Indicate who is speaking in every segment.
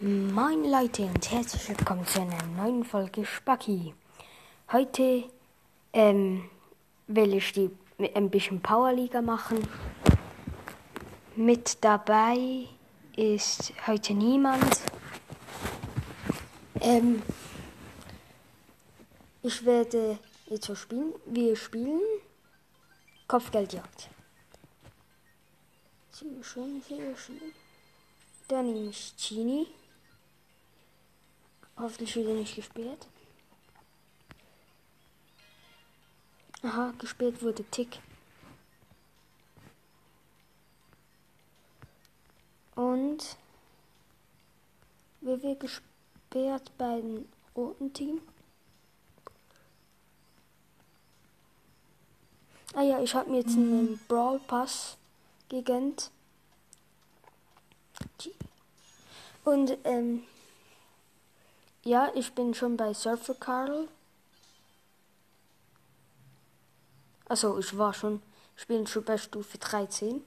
Speaker 1: Moin Leute und herzlich willkommen zu einer neuen Folge Spacki. Heute ähm, will ich die ein bisschen Powerliga machen. Mit dabei ist heute niemand. Ähm, ich werde jetzt so spielen. Wir spielen Kopfgeldjagd. Sehr schön, sehr schön. Dann nehme ich Genie. Hoffentlich wieder nicht gesperrt. Aha, gesperrt wurde Tick. Und wer wird gesperrt bei dem roten Team? Ah ja, ich habe mir jetzt einen Brawl Pass gegönnt. Und ähm, ja, ich bin schon bei Surfer Carl. Also ich war schon, ich bin schon bei Stufe 13.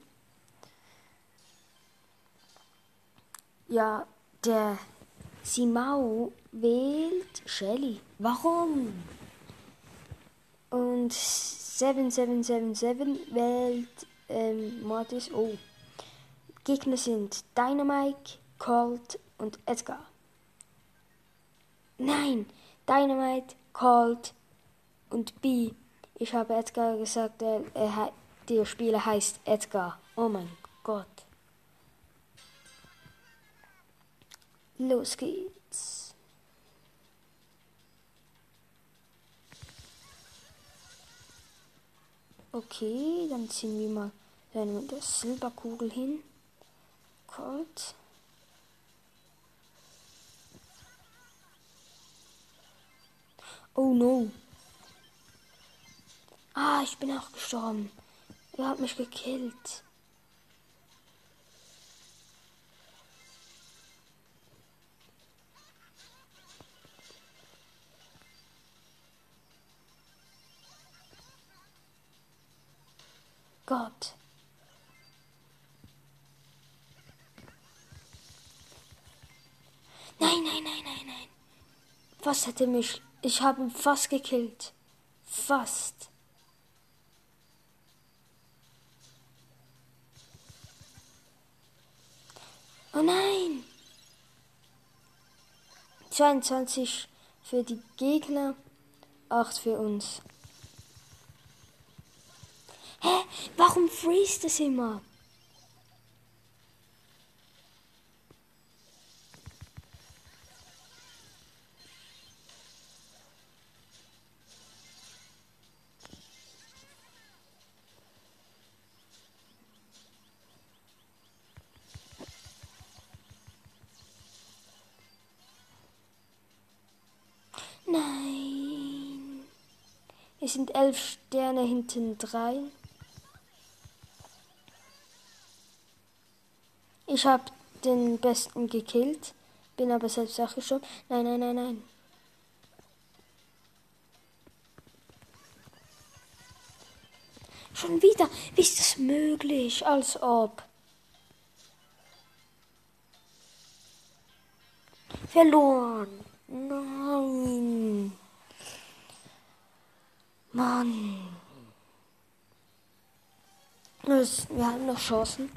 Speaker 1: Ja, der Simao wählt Shelly. Warum? Und 7777 wählt ähm, Mortis. Oh. Gegner sind Dynamite, Colt und Edgar. Nein, Dynamite, Colt und B. Ich habe Edgar gesagt, er, er, der Spieler heißt Edgar. Oh mein Gott. Los geht's. Okay, dann ziehen wir mal eine der Silberkugel hin. Colt. Oh no. Ah, ich bin auch gestorben. Er hat mich gekillt. Gott. Nein, nein, nein, nein, nein. Was hätte mich. Ich habe ihn fast gekillt. Fast. Oh nein! 22 für die Gegner, 8 für uns. Hä? Warum freest es immer? Es sind elf Sterne hinten drein. Ich habe den besten gekillt, bin aber selbst auch gestorben. Nein, nein, nein, nein. Schon wieder? Wie ist das möglich? Als ob. Verloren. Nein. Mann. Wir haben noch Chancen.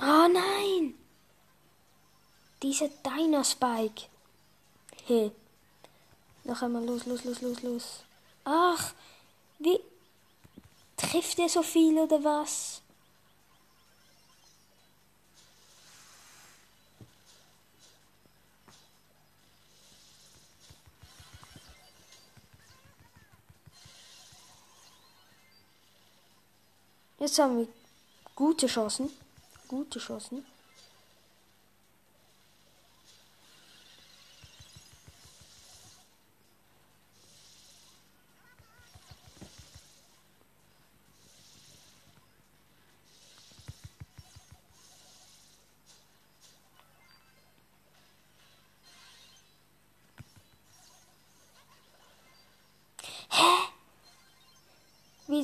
Speaker 1: Oh nein! Diese Dino-Spike. Hey. Noch einmal los, los, los, los, los. Ach, wie. Trifft er so viel oder was? Jetzt haben wir gute Chancen. Gute Chancen.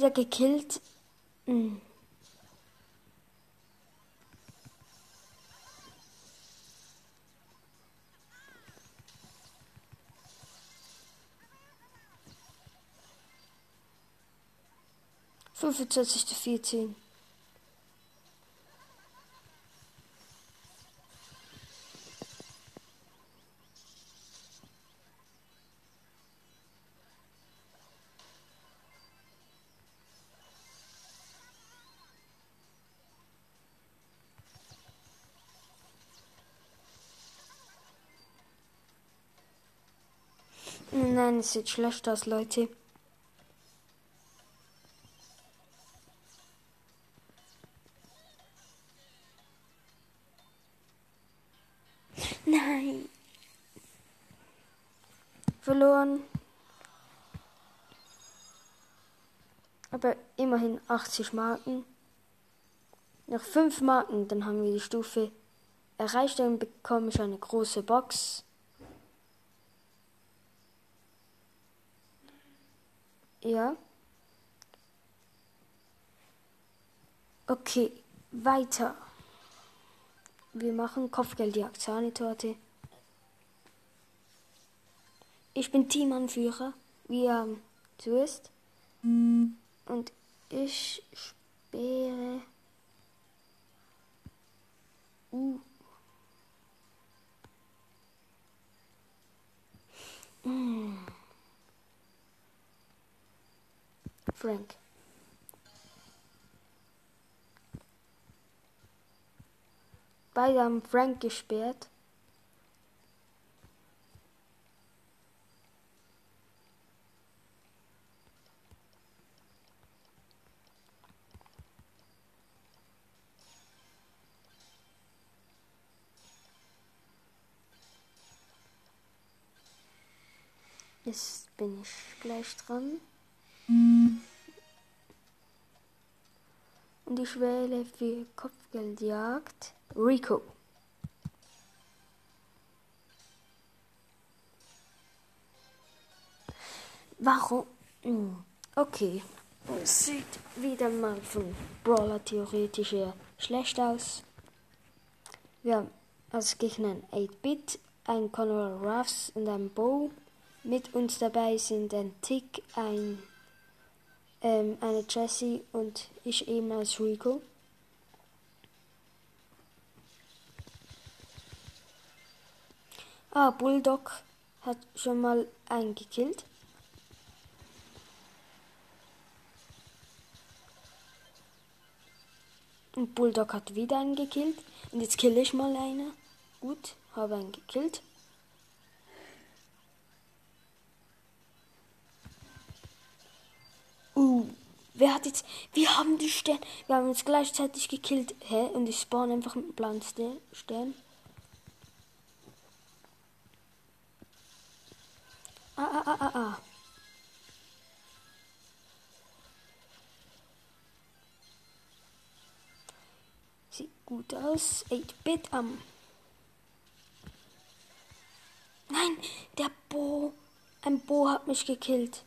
Speaker 1: Wieder gekillt. Hm. Fünfundzwanzig zu vierzehn. Nein, es sieht schlecht aus, Leute. Nein. Verloren. Aber immerhin 80 Marken. Noch 5 Marken, dann haben wir die Stufe erreicht. Dann bekomme ich eine große Box. Ja. Okay, weiter. Wir machen Kopfgeldjagd, Sahnetorte. Ich bin Teamanführer, wie er ähm, so ist. Und ich sperre. Uh. Mm. Frank. Beide haben Frank gesperrt. Jetzt bin ich gleich dran. Ich wähle für Kopfgeldjagd Rico. Warum? Hm, okay. Es sieht wieder mal von Brawler theoretisch her schlecht aus. Wir haben als Gegner ein 8-Bit, ein Conor Ruffs und ein Bow. Mit uns dabei sind ein Tick, ein, ähm, eine Jessie und ich eben als Rico. Ah, Bulldog hat schon mal einen gekillt. Und Bulldog hat wieder einen gekillt. Und jetzt kill ich mal einen. Gut, habe einen gekillt. Wer hat jetzt. Wir haben die Sterne. Wir haben uns gleichzeitig gekillt. Hä? Und ich spawn einfach mit blauen Stern. Ah, ah, ah, ah, ah. Sieht gut aus. 8-Bit am. Nein, der Bo. Ein Bo hat mich gekillt.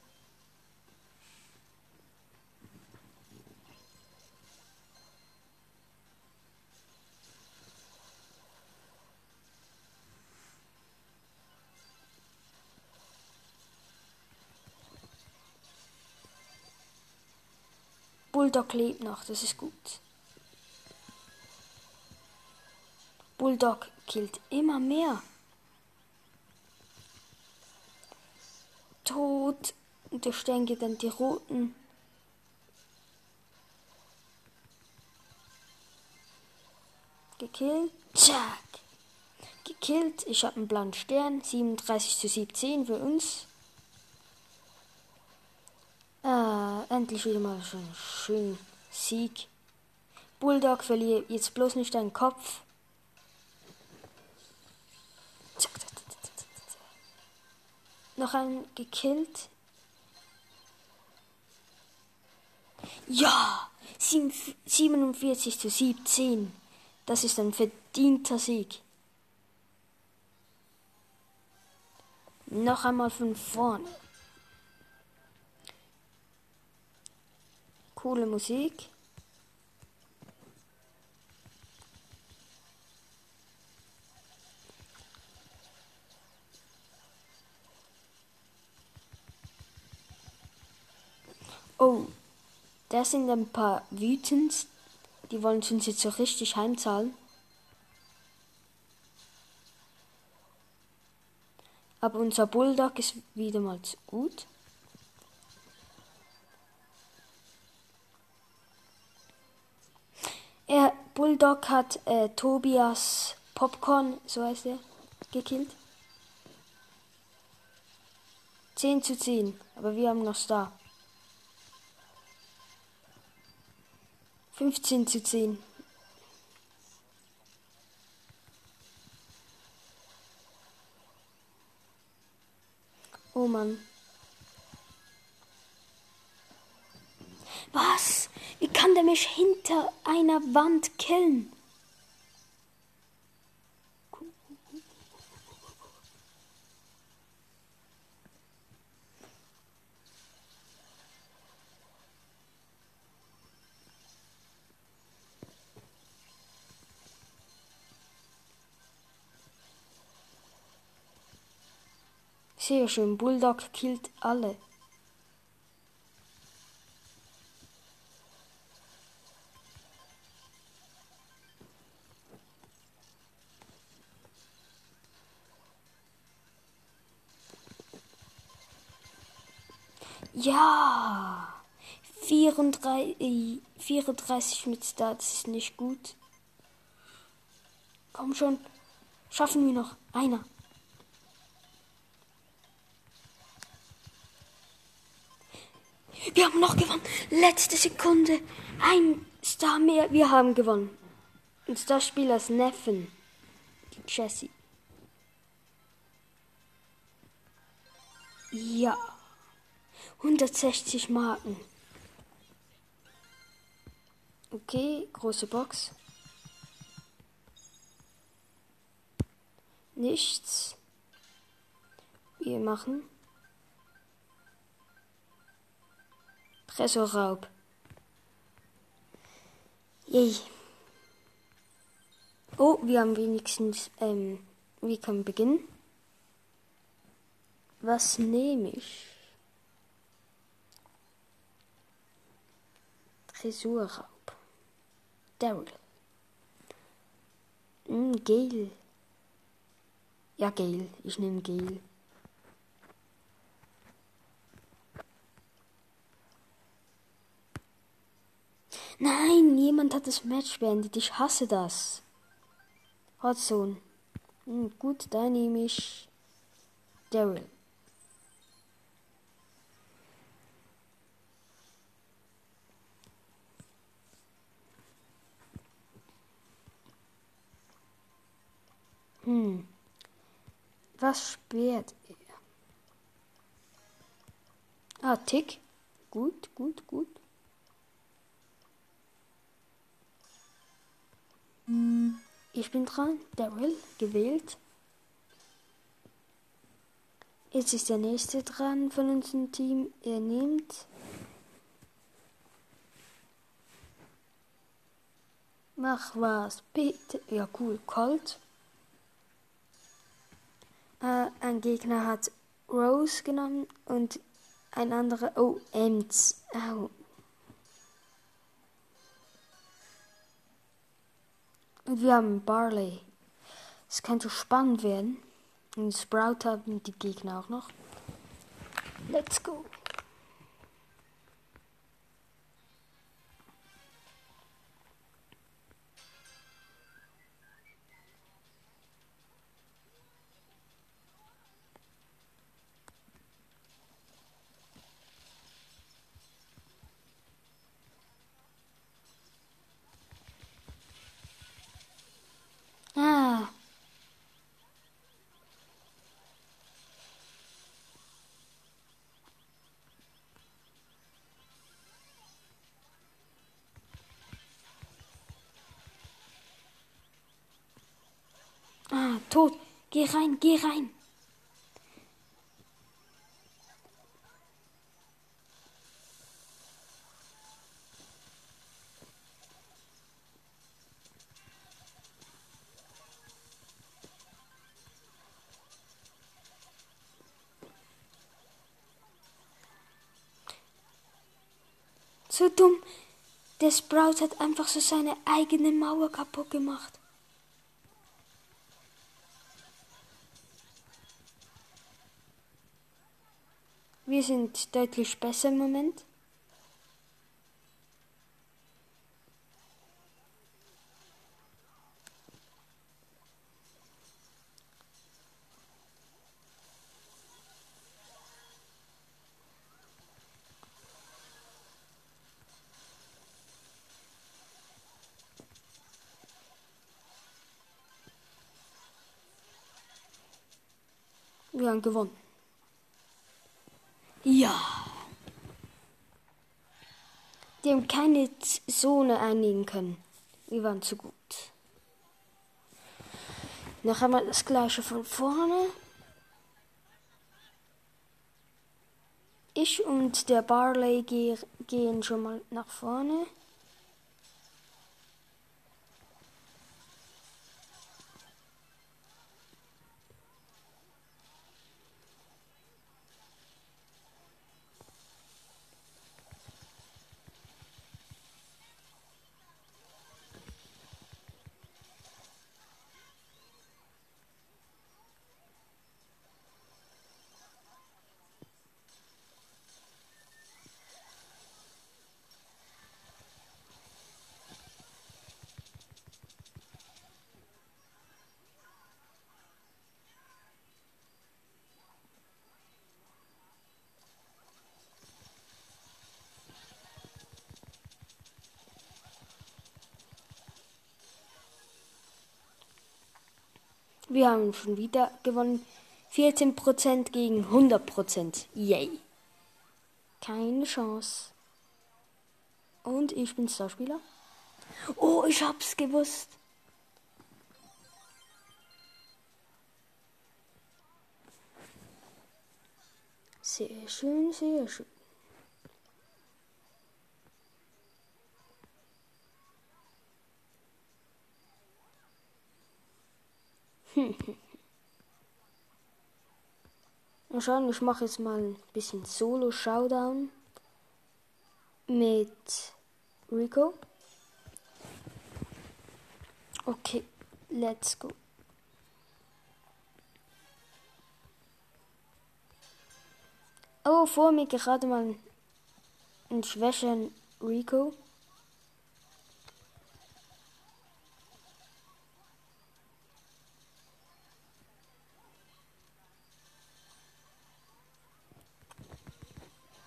Speaker 1: Bulldog lebt noch, das ist gut. Bulldog killt immer mehr. Tot. Und ich denke dann die roten. Gekillt. Zack. Gekillt. Ich habe einen blauen Stern. 37 zu 17 für uns. Ah, endlich wieder mal so ein schönen Sieg. Bulldog verliert jetzt bloß nicht deinen Kopf. Noch einen gekillt. Ja, 47 zu 17. Das ist ein verdienter Sieg. Noch einmal von vorne. Coole Musik. Oh, da sind ein paar wütend. Die wollen uns jetzt so richtig heimzahlen. Aber unser Bulldog ist wieder mal gut. Bulldog hat äh, Tobias Popcorn, so heißt er, gekillt. 10 zu 10, aber wir haben noch Star. 15 zu 10. Oh Mann. Der mich hinter einer Wand killen? Sehr schön, Bulldog killt alle. Ja, 34, 34 mit Starts ist nicht gut. Komm schon, schaffen wir noch. Einer. Wir haben noch gewonnen. Letzte Sekunde. Ein Star mehr. Wir haben gewonnen. Und Starspielers Neffen. Die Jessie. Ja. 160 Marken. Okay, große Box. Nichts. Wir machen Tresorraub. Yay. Oh, wir haben wenigstens, ähm, wir können beginnen. Was nehme ich? Tresorraub. Daryl. Hm, Gale. Ja, Gale. Ich nehme Gale. Nein, jemand hat das Match beendet. Ich hasse das. Hotzone. Hm, gut, da nehme ich Daryl. Hm. Was sperrt er? Ah, Tick. Gut, gut, gut. Ich bin dran. Daryl gewählt. Jetzt ist der nächste dran von unserem Team. Er nimmt. Mach was, bitte. Ja, cool. Colt. Äh, ein Gegner hat Rose genommen und ein anderer. Oh, Ems. Oh, Und wir haben Barley. Es könnte spannend werden. Und Sprout haben die Gegner auch noch. Let's go. tot. Geh rein, geh rein. So dumm. Der Sprout hat einfach so seine eigene Mauer kaputt gemacht. Wir sind deutlich besser im Moment. Wir haben gewonnen. Ja. Die haben keine Zone einigen können. Wir waren zu gut. Noch einmal das gleiche von vorne. Ich und der Barley gehen schon mal nach vorne. Wir haben schon wieder gewonnen. 14% gegen 100%. Yay. Keine Chance. Und ich bin Starspieler. Oh, ich hab's gewusst. Sehr schön, sehr schön. Mal schauen, ich mache jetzt mal ein bisschen Solo Showdown mit Rico. Okay, let's go. Oh, vor mir gerade mal ein schwächeren Rico.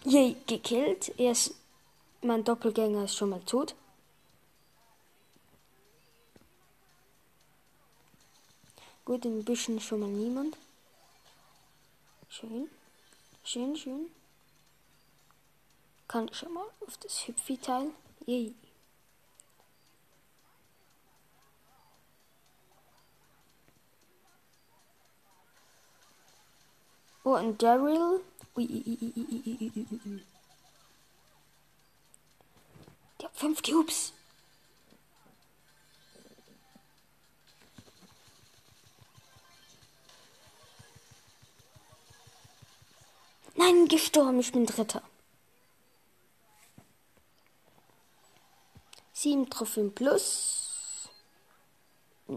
Speaker 1: Je gekillt. Er ist, mein Doppelgänger ist schon mal tot. Gut, den Büschen schon mal niemand. Schön. Schön, schön. Kann ich schon mal auf das Hüpfi-Teil. Yay. Oh, und Daryl Die hat fünf Cubes. Nein, gestorben, ich bin Dritter. Sieben Trophäen plus.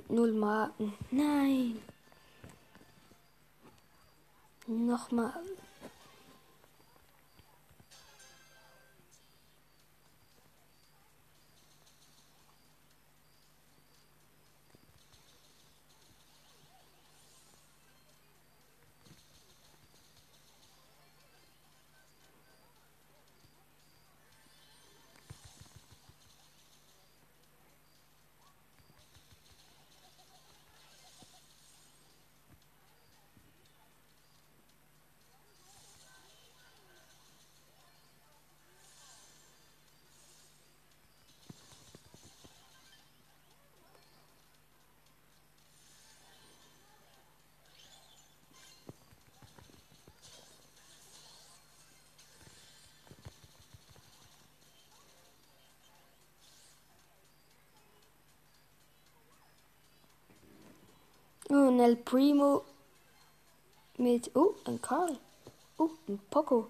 Speaker 1: Null Marken. Nein. Nochmal. Ein Primo mit. Oh, ein Karl. Oh, ein Poco.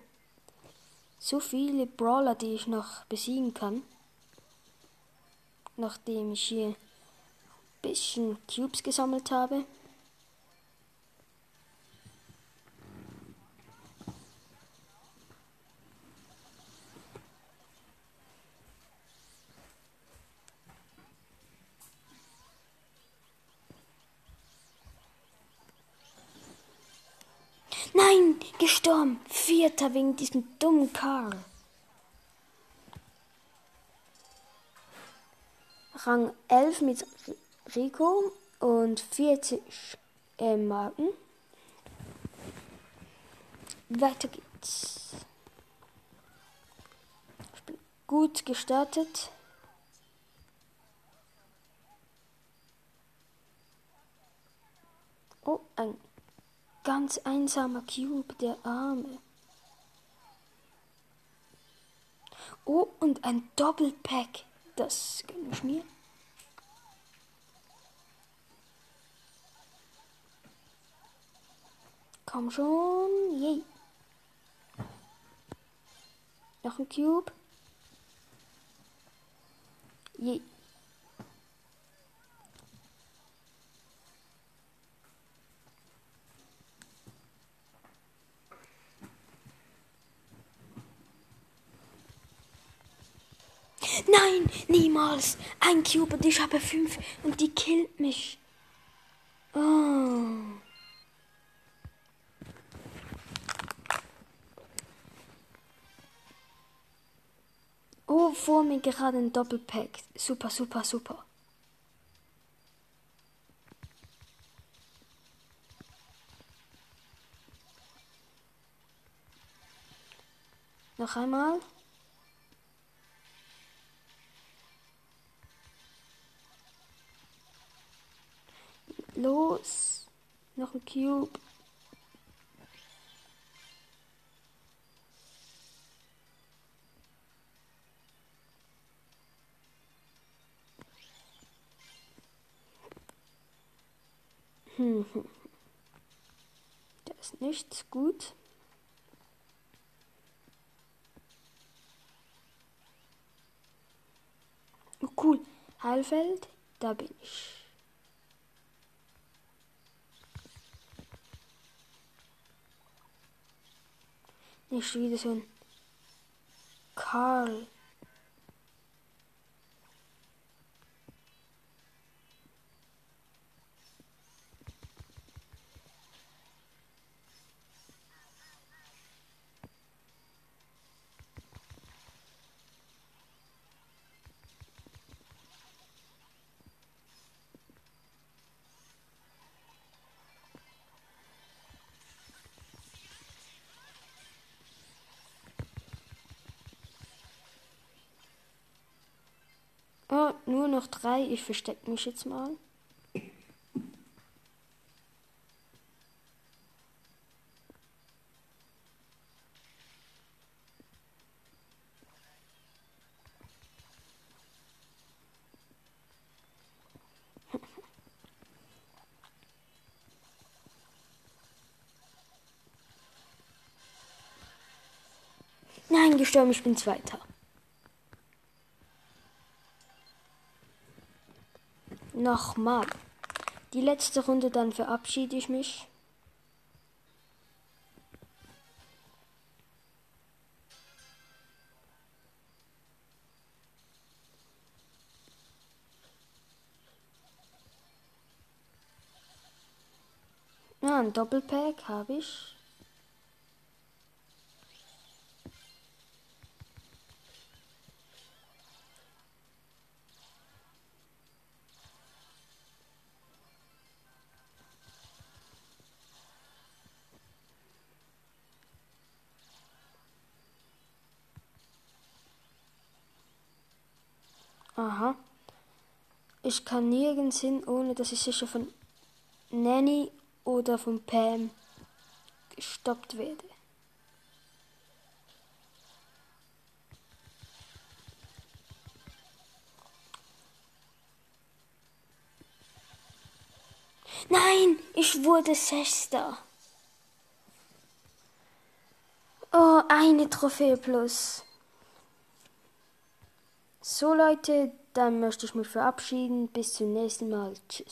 Speaker 1: so viele Brawler, die ich noch besiegen kann. Nachdem ich hier ein bisschen Cubes gesammelt habe. Gestorben. Vierter wegen diesem dummen Karl. Rang 11 mit Rico und 40 äh, Marken. Weiter geht's. Gut gestartet. Oh, ein ganz einsamer Cube, der Arme. Oh, und ein Doppelpack. Das gönne ich mir. Komm schon. Yay. Noch ein Cube. Yay. Nein, niemals. Ein Cube und ich habe fünf und die killt mich. Oh. Oh, vor mir gerade ein Doppelpack. Super, super, super. Noch einmal. Los. Noch ein Cube. Hm. Da ist nichts gut. Oh, cool. Heilfeld, da bin ich. Nicht wieder so ein Karl. Oh, nur noch drei. Ich verstecke mich jetzt mal. Nein, gestorben, ich bin Zweiter. Nochmal. Die letzte Runde, dann verabschiede ich mich. Ja, ein Doppelpack habe ich. Aha. Ich kann nirgends hin, ohne dass ich sicher von Nanny oder von Pam gestoppt werde. Nein, ich wurde Sechster. Oh, eine Trophäe plus. So Leute, dann möchte ich mich verabschieden. Bis zum nächsten Mal. Tschüss.